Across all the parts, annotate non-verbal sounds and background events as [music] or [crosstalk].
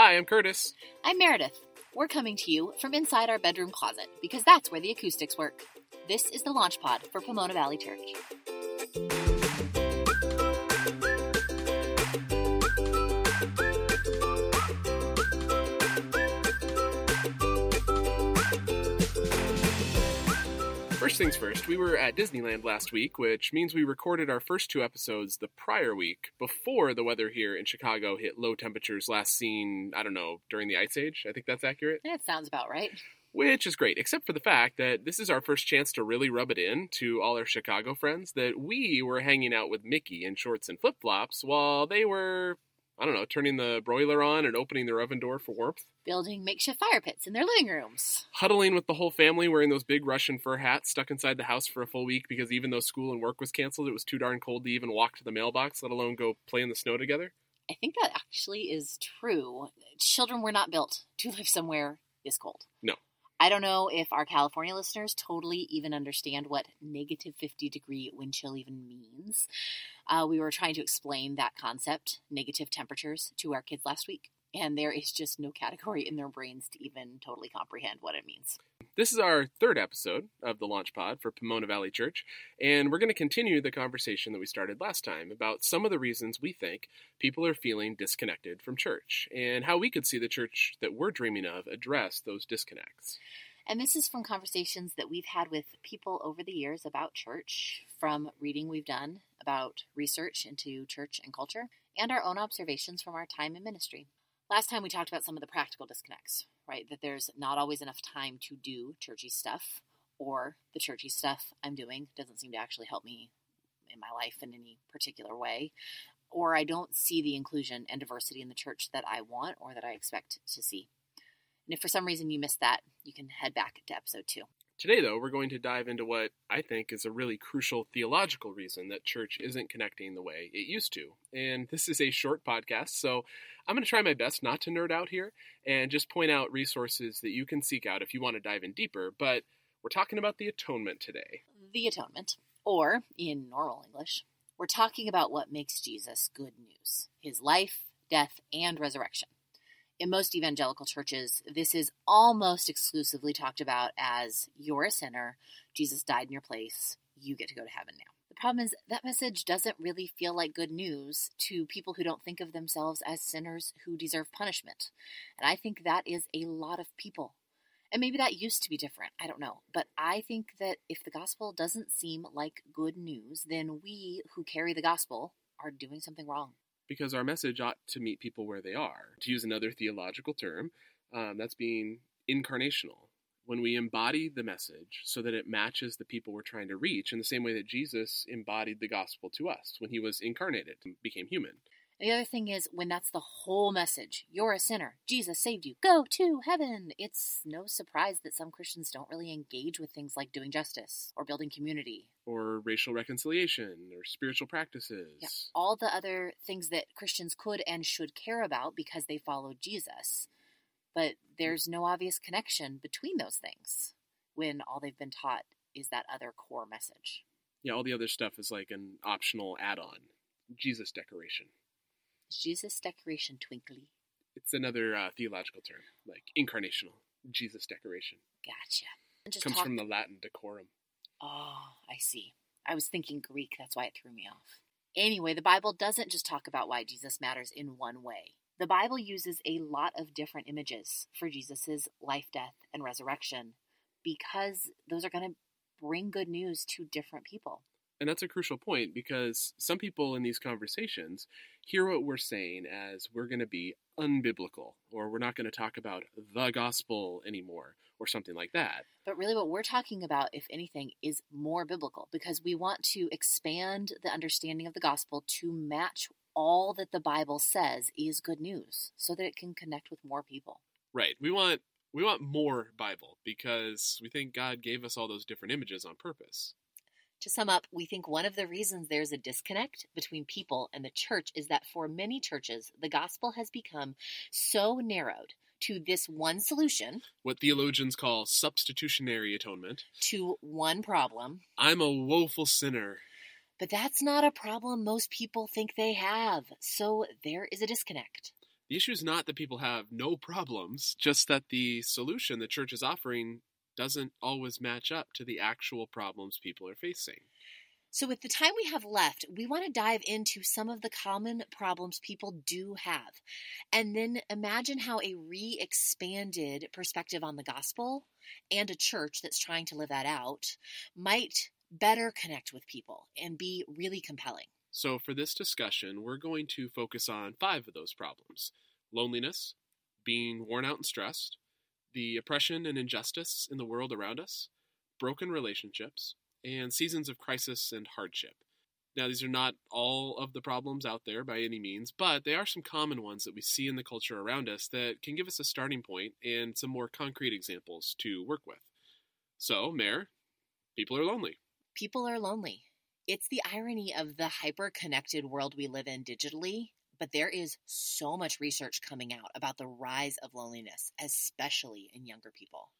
Hi, I'm Curtis. I'm Meredith. We're coming to you from inside our bedroom closet because that's where the acoustics work. This is the launch pod for Pomona Valley Church. First things first, we were at Disneyland last week, which means we recorded our first two episodes the prior week before the weather here in Chicago hit low temperatures last seen, I don't know, during the Ice Age. I think that's accurate. That sounds about right. Which is great, except for the fact that this is our first chance to really rub it in to all our Chicago friends that we were hanging out with Mickey in shorts and flip flops while they were, I don't know, turning the broiler on and opening their oven door for warmth. Building makeshift fire pits in their living rooms. huddling with the whole family wearing those big Russian fur hats stuck inside the house for a full week because even though school and work was canceled, it was too darn cold to even walk to the mailbox, let alone go play in the snow together. I think that actually is true. Children were not built to live somewhere this cold. No. I don't know if our California listeners totally even understand what negative 50 degree wind chill even means. Uh, we were trying to explain that concept, negative temperatures, to our kids last week, and there is just no category in their brains to even totally comprehend what it means. This is our third episode of the Launch Pod for Pomona Valley Church, and we're going to continue the conversation that we started last time about some of the reasons we think people are feeling disconnected from church and how we could see the church that we're dreaming of address those disconnects. And this is from conversations that we've had with people over the years about church, from reading we've done about research into church and culture, and our own observations from our time in ministry. Last time we talked about some of the practical disconnects, right? That there's not always enough time to do churchy stuff, or the churchy stuff I'm doing doesn't seem to actually help me in my life in any particular way, or I don't see the inclusion and diversity in the church that I want or that I expect to see. And if for some reason you missed that, you can head back to episode two. Today, though, we're going to dive into what I think is a really crucial theological reason that church isn't connecting the way it used to. And this is a short podcast, so I'm going to try my best not to nerd out here and just point out resources that you can seek out if you want to dive in deeper. But we're talking about the atonement today. The atonement, or in normal English, we're talking about what makes Jesus good news his life, death, and resurrection. In most evangelical churches, this is almost exclusively talked about as you're a sinner, Jesus died in your place, you get to go to heaven now. The problem is that message doesn't really feel like good news to people who don't think of themselves as sinners who deserve punishment. And I think that is a lot of people. And maybe that used to be different. I don't know. But I think that if the gospel doesn't seem like good news, then we who carry the gospel are doing something wrong because our message ought to meet people where they are. To use another theological term, um, that's being incarnational. When we embody the message so that it matches the people we're trying to reach in the same way that Jesus embodied the gospel to us when he was incarnated and became human. The other thing is, when that's the whole message, you're a sinner, Jesus saved you, go to heaven. It's no surprise that some Christians don't really engage with things like doing justice or building community or racial reconciliation or spiritual practices. Yeah, all the other things that Christians could and should care about because they follow Jesus. But there's no obvious connection between those things when all they've been taught is that other core message. Yeah, all the other stuff is like an optional add on. Jesus decoration. Jesus decoration twinkly? It's another uh, theological term, like incarnational. Jesus decoration. Gotcha. Comes talk- from the Latin decorum. Oh, I see. I was thinking Greek, that's why it threw me off. Anyway, the Bible doesn't just talk about why Jesus matters in one way. The Bible uses a lot of different images for Jesus' life, death, and resurrection because those are going to bring good news to different people. And that's a crucial point because some people in these conversations hear what we're saying as we're going to be unbiblical or we're not going to talk about the gospel anymore or something like that. But really, what we're talking about, if anything, is more biblical because we want to expand the understanding of the gospel to match all that the Bible says is good news so that it can connect with more people. Right. We want we want more Bible because we think God gave us all those different images on purpose. To sum up, we think one of the reasons there's a disconnect between people and the church is that for many churches, the gospel has become so narrowed to this one solution. What theologians call substitutionary atonement. To one problem. I'm a woeful sinner. But that's not a problem most people think they have. So there is a disconnect. The issue is not that people have no problems, just that the solution the church is offering doesn't always match up to the actual problems people are facing. So, with the time we have left, we want to dive into some of the common problems people do have, and then imagine how a re expanded perspective on the gospel and a church that's trying to live that out might better connect with people and be really compelling. So, for this discussion, we're going to focus on five of those problems loneliness, being worn out and stressed, the oppression and injustice in the world around us, broken relationships, and seasons of crisis and hardship. Now, these are not all of the problems out there by any means, but they are some common ones that we see in the culture around us that can give us a starting point and some more concrete examples to work with. So, Mayor, people are lonely. People are lonely. It's the irony of the hyper connected world we live in digitally, but there is so much research coming out about the rise of loneliness, especially in younger people.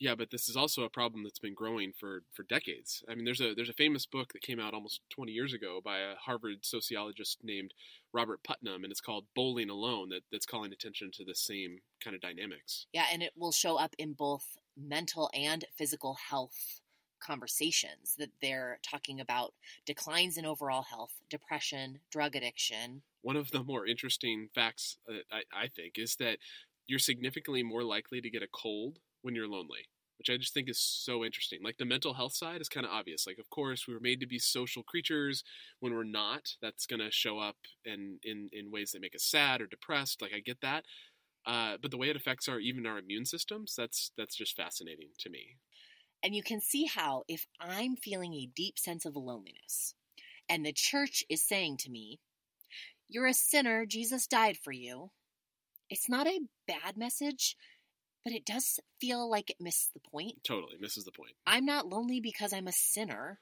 Yeah, but this is also a problem that's been growing for, for decades. I mean, there's a there's a famous book that came out almost 20 years ago by a Harvard sociologist named Robert Putnam, and it's called Bowling Alone. That that's calling attention to the same kind of dynamics. Yeah, and it will show up in both mental and physical health conversations that they're talking about declines in overall health, depression, drug addiction. One of the more interesting facts, uh, I, I think, is that you're significantly more likely to get a cold when you're lonely, which I just think is so interesting. Like the mental health side is kind of obvious. Like, of course, we were made to be social creatures. When we're not, that's going to show up in, in, in ways that make us sad or depressed. Like, I get that. Uh, but the way it affects our even our immune systems, that's that's just fascinating to me. And you can see how if I'm feeling a deep sense of loneliness, and the church is saying to me, "You're a sinner. Jesus died for you." It's not a bad message but it does feel like it missed the point. Totally misses the point. I'm not lonely because I'm a sinner.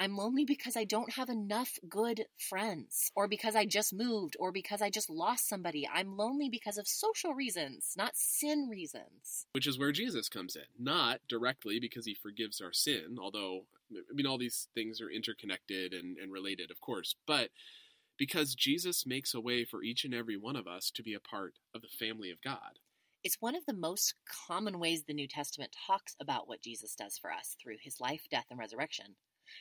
I'm lonely because I don't have enough good friends, or because I just moved, or because I just lost somebody. I'm lonely because of social reasons, not sin reasons. Which is where Jesus comes in. Not directly because he forgives our sin, although, I mean, all these things are interconnected and, and related, of course, but because Jesus makes a way for each and every one of us to be a part of the family of God. It's one of the most common ways the New Testament talks about what Jesus does for us through his life, death, and resurrection.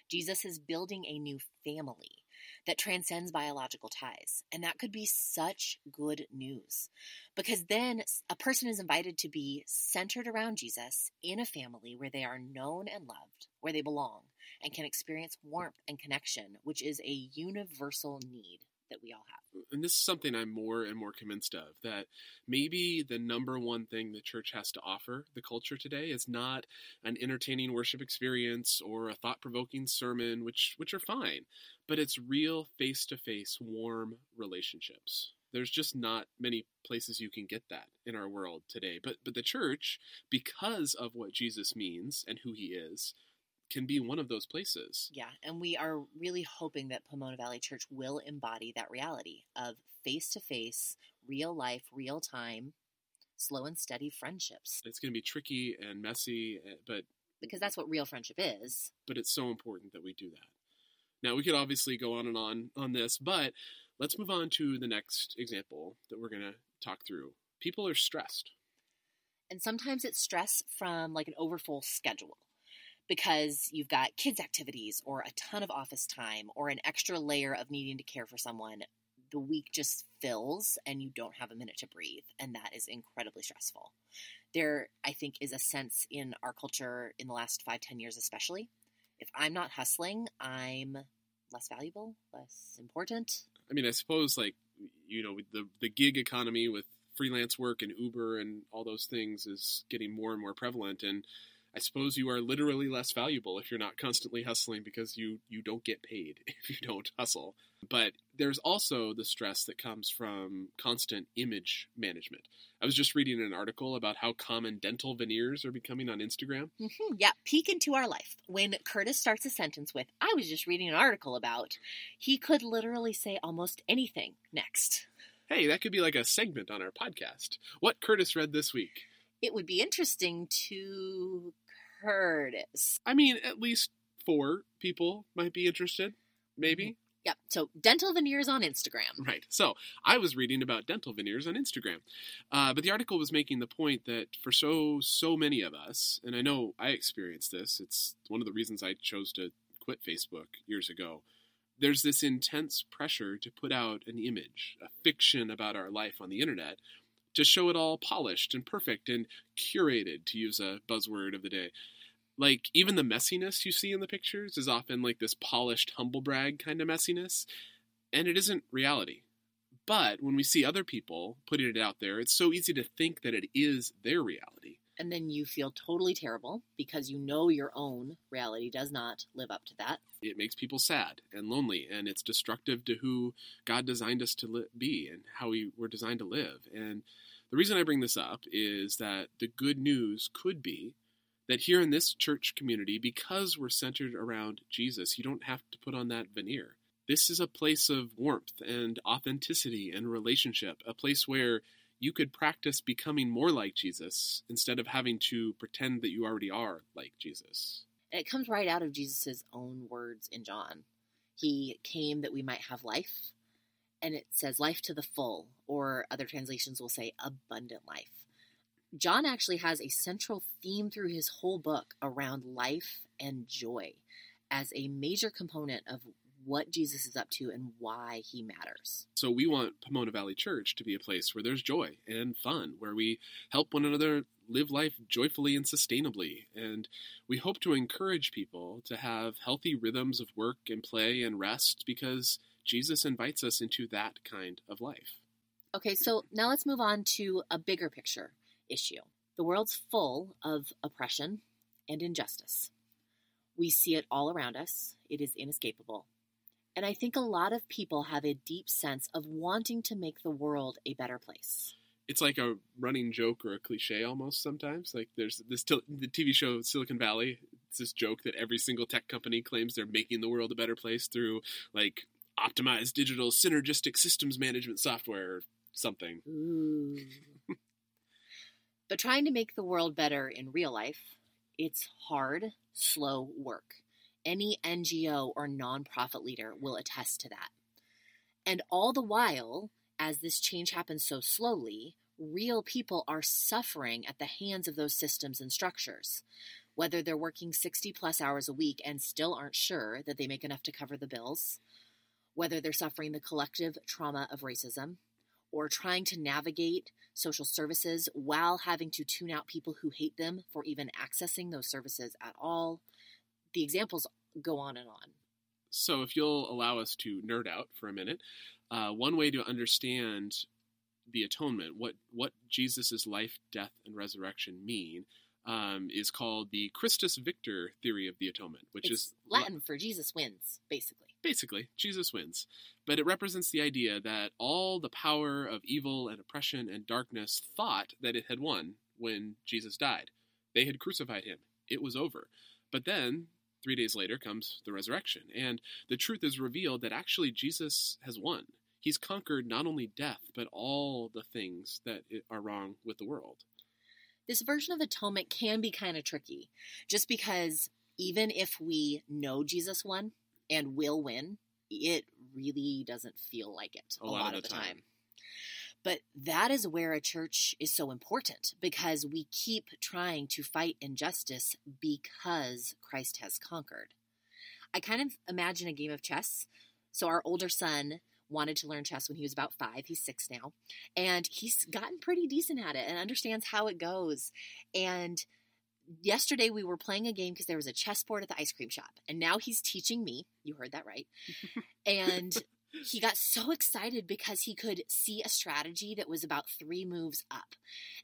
Jesus is building a new family that transcends biological ties. And that could be such good news because then a person is invited to be centered around Jesus in a family where they are known and loved, where they belong, and can experience warmth and connection, which is a universal need that we all have. And this is something I'm more and more convinced of that maybe the number one thing the church has to offer the culture today is not an entertaining worship experience or a thought-provoking sermon, which which are fine, but it's real face-to-face warm relationships. There's just not many places you can get that in our world today. But but the church, because of what Jesus means and who he is, can be one of those places. Yeah, and we are really hoping that Pomona Valley Church will embody that reality of face to face, real life, real time, slow and steady friendships. It's going to be tricky and messy, eh, but because that's what real friendship is. But it's so important that we do that. Now, we could obviously go on and on on this, but let's move on to the next example that we're going to talk through. People are stressed. And sometimes it's stress from like an overfull schedule because you've got kids' activities or a ton of office time or an extra layer of needing to care for someone, the week just fills and you don't have a minute to breathe. And that is incredibly stressful. There, I think, is a sense in our culture in the last five, ten years, especially. If I'm not hustling, I'm less valuable, less important. I mean, I suppose, like, you know, the, the gig economy with freelance work and Uber and all those things is getting more and more prevalent. And I suppose you are literally less valuable if you're not constantly hustling because you you don't get paid [laughs] if you don't hustle. But there's also the stress that comes from constant image management. I was just reading an article about how common dental veneers are becoming on Instagram. Mm-hmm. Yeah, peek into our life. When Curtis starts a sentence with, I was just reading an article about, he could literally say almost anything next. Hey, that could be like a segment on our podcast. What Curtis read this week it would be interesting to Curtis. I mean, at least four people might be interested, maybe. Yep. So dental veneers on Instagram. Right. So I was reading about dental veneers on Instagram, uh, but the article was making the point that for so so many of us, and I know I experienced this. It's one of the reasons I chose to quit Facebook years ago. There's this intense pressure to put out an image, a fiction about our life on the internet, to show it all polished and perfect and curated, to use a buzzword of the day. Like even the messiness you see in the pictures is often like this polished humble brag kind of messiness and it isn't reality. But when we see other people putting it out there it's so easy to think that it is their reality And then you feel totally terrible because you know your own reality does not live up to that. it makes people sad and lonely and it's destructive to who god designed us to li- be and how we were designed to live and the reason i bring this up is that the good news could be that here in this church community because we're centered around jesus you don't have to put on that veneer this is a place of warmth and authenticity and relationship a place where you could practice becoming more like jesus instead of having to pretend that you already are like jesus And it comes right out of Jesus' own words in John. He came that we might have life, and it says life to the full, or other translations will say abundant life. John actually has a central theme through his whole book around life and joy as a major component of what Jesus is up to and why he matters. So we want Pomona Valley Church to be a place where there's joy and fun, where we help one another live life joyfully and sustainably. And we hope to encourage people to have healthy rhythms of work and play and rest because Jesus invites us into that kind of life. Okay, so now let's move on to a bigger picture issue. The world's full of oppression and injustice. We see it all around us, it is inescapable. And I think a lot of people have a deep sense of wanting to make the world a better place. It's like a running joke or a cliche almost sometimes. Like there's this t- the TV show Silicon Valley. It's this joke that every single tech company claims they're making the world a better place through like optimized digital synergistic systems management software or something. [laughs] But trying to make the world better in real life, it's hard, slow work. Any NGO or nonprofit leader will attest to that. And all the while, as this change happens so slowly, real people are suffering at the hands of those systems and structures. Whether they're working 60 plus hours a week and still aren't sure that they make enough to cover the bills, whether they're suffering the collective trauma of racism, or trying to navigate social services while having to tune out people who hate them for even accessing those services at all. The examples go on and on. So, if you'll allow us to nerd out for a minute, uh, one way to understand the atonement, what what Jesus' life, death, and resurrection mean, um, is called the Christus Victor theory of the atonement, which it's is Latin for Jesus wins, basically. basically Jesus wins. But it represents the idea that all the power of evil and oppression and darkness thought that it had won when Jesus died. They had crucified him. It was over. But then, three days later, comes the resurrection. And the truth is revealed that actually Jesus has won. He's conquered not only death, but all the things that are wrong with the world. This version of atonement can be kind of tricky, just because even if we know Jesus won and will win, it really doesn't feel like it a, lot, of the time. But that is where a church is so important because we keep trying to fight injustice because Christ has conquered. I kind of imagine a game of chess. So, our older son wanted to learn chess when he was about five. He's six now. And he's gotten pretty decent at it and understands how it goes. And yesterday we were playing a game because there was a chessboard at the ice cream shop. And now he's teaching me. You heard that right. [laughs] and he got so excited because he could see a strategy that was about three moves up.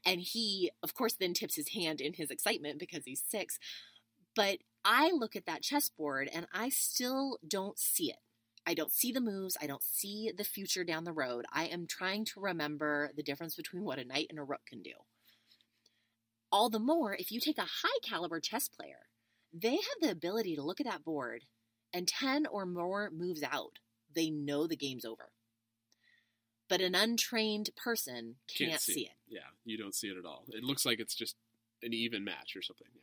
And he, of course, then tips his hand in his excitement because he's six. But I look at that chessboard and I still don't see it. I don't see the moves. I don't see the future down the road. I am trying to remember the difference between what a knight and a rook can do. All the more if you take a high caliber chess player, they have the ability to look at that board and 10 or more moves out, they know the game's over. But an untrained person can't, see, it. Yeah, you don't see it at all. It looks like it's just an even match or something. Yeah.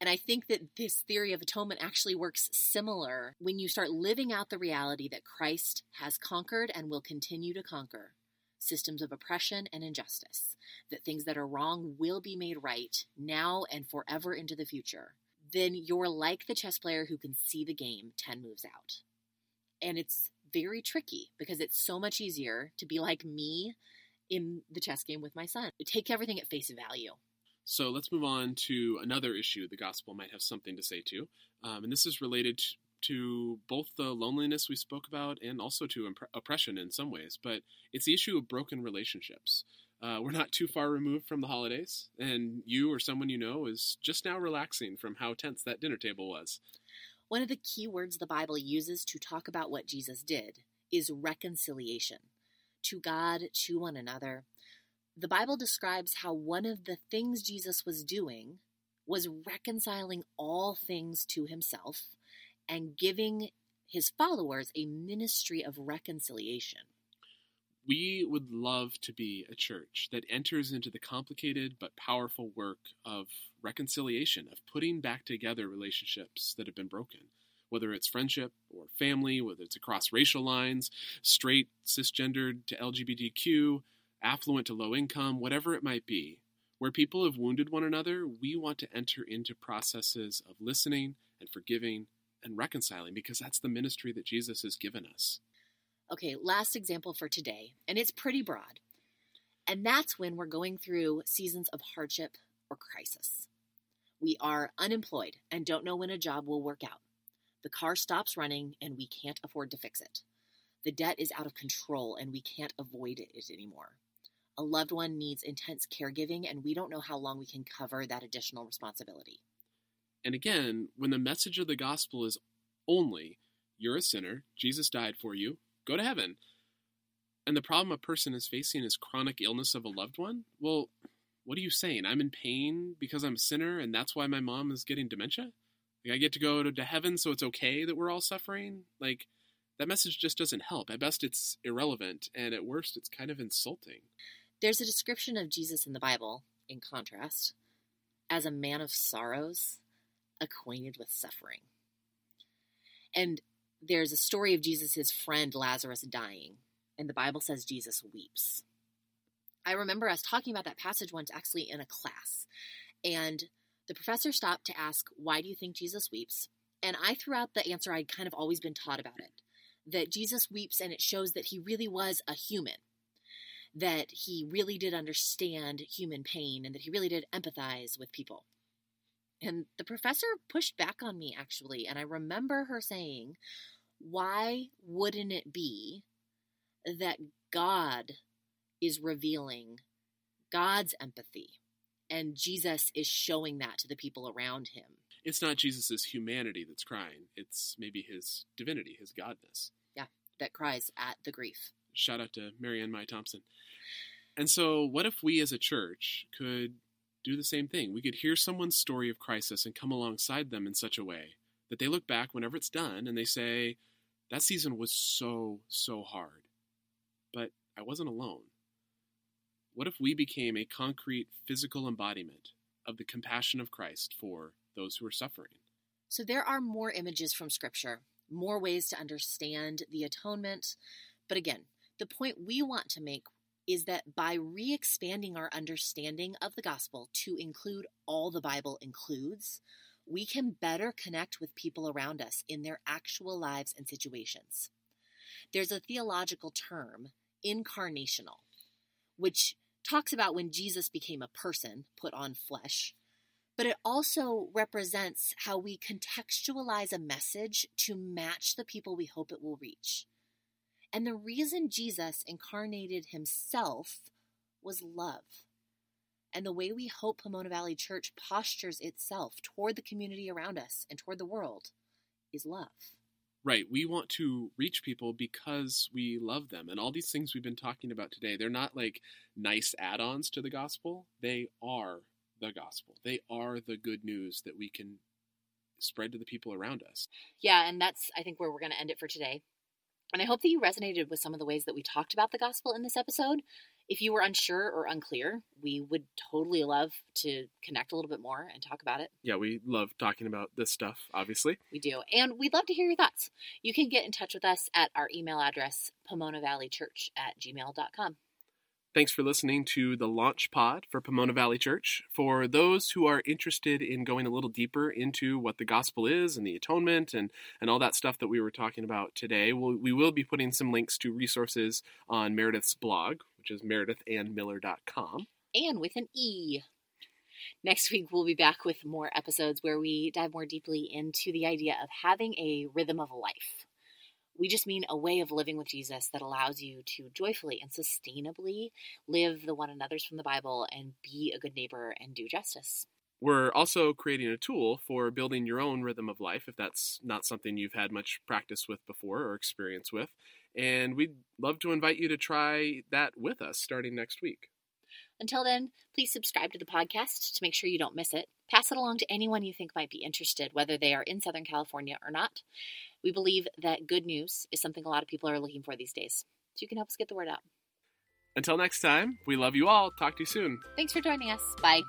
And I think that this theory of atonement actually works similar when you start living out the reality that Christ has conquered and will continue to conquer systems of oppression and injustice, that things that are wrong will be made right now and forever into the future. Then you're like the chess player who can see the game 10 moves out. And it's very tricky because it's so much easier to be like me in the chess game with my son. Take everything at face value. So let's move on to another issue the gospel might have something to say to. Um, and this is related to both the loneliness we spoke about and also to imp- oppression in some ways. But it's the issue of broken relationships. Uh, we're not too far removed from the holidays, and you or someone you know is just now relaxing from how tense that dinner table was. One of the key words the Bible uses to talk about what Jesus did is reconciliation to God, to one another. The Bible describes how one of the things Jesus was doing was reconciling all things to himself and giving his followers a ministry of reconciliation. We would love to be a church that enters into the complicated but powerful work of reconciliation, of putting back together relationships that have been broken, whether it's friendship or family, whether it's across racial lines, straight, cisgendered to LGBTQ, affluent to low income, whatever it might be. Where people have wounded one another, we want to enter into processes of listening and forgiving and reconciling because that's the ministry that Jesus has given us. Okay, last example for today, and it's pretty broad. And that's when we're going through seasons of hardship or crisis. We are unemployed and don't know when a job will work out. The car stops running and we can't afford to fix it. The debt is out of control and we can't avoid it anymore. A loved one needs intense caregiving and we don't know how long we can cover that additional responsibility. And again, when the message of the gospel is only, you're a sinner, Jesus died for you, go to heaven. And the problem a person is facing is chronic illness of a loved one? Well, what are you saying? I'm in pain because I'm a sinner and that's why my mom is getting dementia? Like, I get to go to, to heaven so it's okay that we're all suffering? Like, that message just doesn't help. At best, it's irrelevant, and at worst, it's kind of insulting. There's a description of Jesus in the Bible, in contrast, as a man of sorrows acquainted with suffering. And there's a story of Jesus' friend Lazarus dying, and the Bible says Jesus weeps. I remember us talking about that passage once actually in a class, and the professor stopped to ask, Why do you think Jesus weeps? And I threw out the answer I'd kind of always been taught about it that Jesus weeps and it shows that he really was a human, that he really did understand human pain, and that he really did empathize with people. And the professor pushed back on me, actually. And I remember her saying, Why wouldn't it be that God is revealing God's empathy? And Jesus is showing that to the people around him. It's not Jesus' humanity that's crying, it's maybe his divinity, his godness. Yeah, that cries at the grief. Shout out to Marianne Meye Thompson. And so, what if we as a church could do the same thing. We could hear someone's story of crisis and come alongside them in such a way that they look back whenever it's done and they say, That season was so, so hard, but I wasn't alone. What if we became a concrete physical embodiment of the compassion of Christ for those who are suffering? So there are more images from Scripture, more ways to understand the atonement. But again, the point we want to make is that by re expanding our understanding of the gospel to include all the Bible includes, we can better connect with people around us in their actual lives and situations. There's a theological term, incarnational, which talks about when Jesus became a person, put on flesh, but it also represents how we contextualize a message to match the people we hope it will reach. And the reason Jesus incarnated himself was love. And the way we hope Pomona Valley Church postures itself toward the community around us and toward the world is love. Right. We want to reach people because we love them. And all these things we've been talking about today, they're not like nice add ons to the gospel. They are the gospel. They are the good news that we can spread to the people around us. Yeah. And that's, I think, where we're going to end it for today. And I hope that you resonated with some of the ways that we talked about the gospel in this episode. If you were unsure or unclear, we would totally love to connect a little bit more and talk about it. Yeah, we love talking about this stuff, obviously. We do. And we'd love to hear your thoughts. You can get in touch with us at our email address, Pomona Valley Church at gmail.com. Thanks for listening to the launch pod for Pomona Valley Church. For those who are interested in going a little deeper into what the gospel is and the atonement and, and all that stuff that we were talking about today, we'll, we will be putting some links to resources on Meredith's blog, which is meredithannemiller.com. Anne with an E. Next week, we'll be back with more episodes where we dive more deeply into the idea of having a rhythm of life. We just mean a way of living with Jesus that allows you to joyfully and sustainably live the one another's from the Bible and be a good neighbor and do justice. We're also creating a tool for building your own rhythm of life if that's not something you've had much practice with before or experience with. And we'd love to invite you to try that with us starting next week. Until then, please subscribe to the podcast to make sure you don't miss it. Pass it along to anyone you think might be interested, whether they are in Southern California or not. We believe that good news is something a lot of people are looking for these days. So you can help us get the word out. Until next time, we love you all. Talk to you soon. Thanks for joining us. Bye.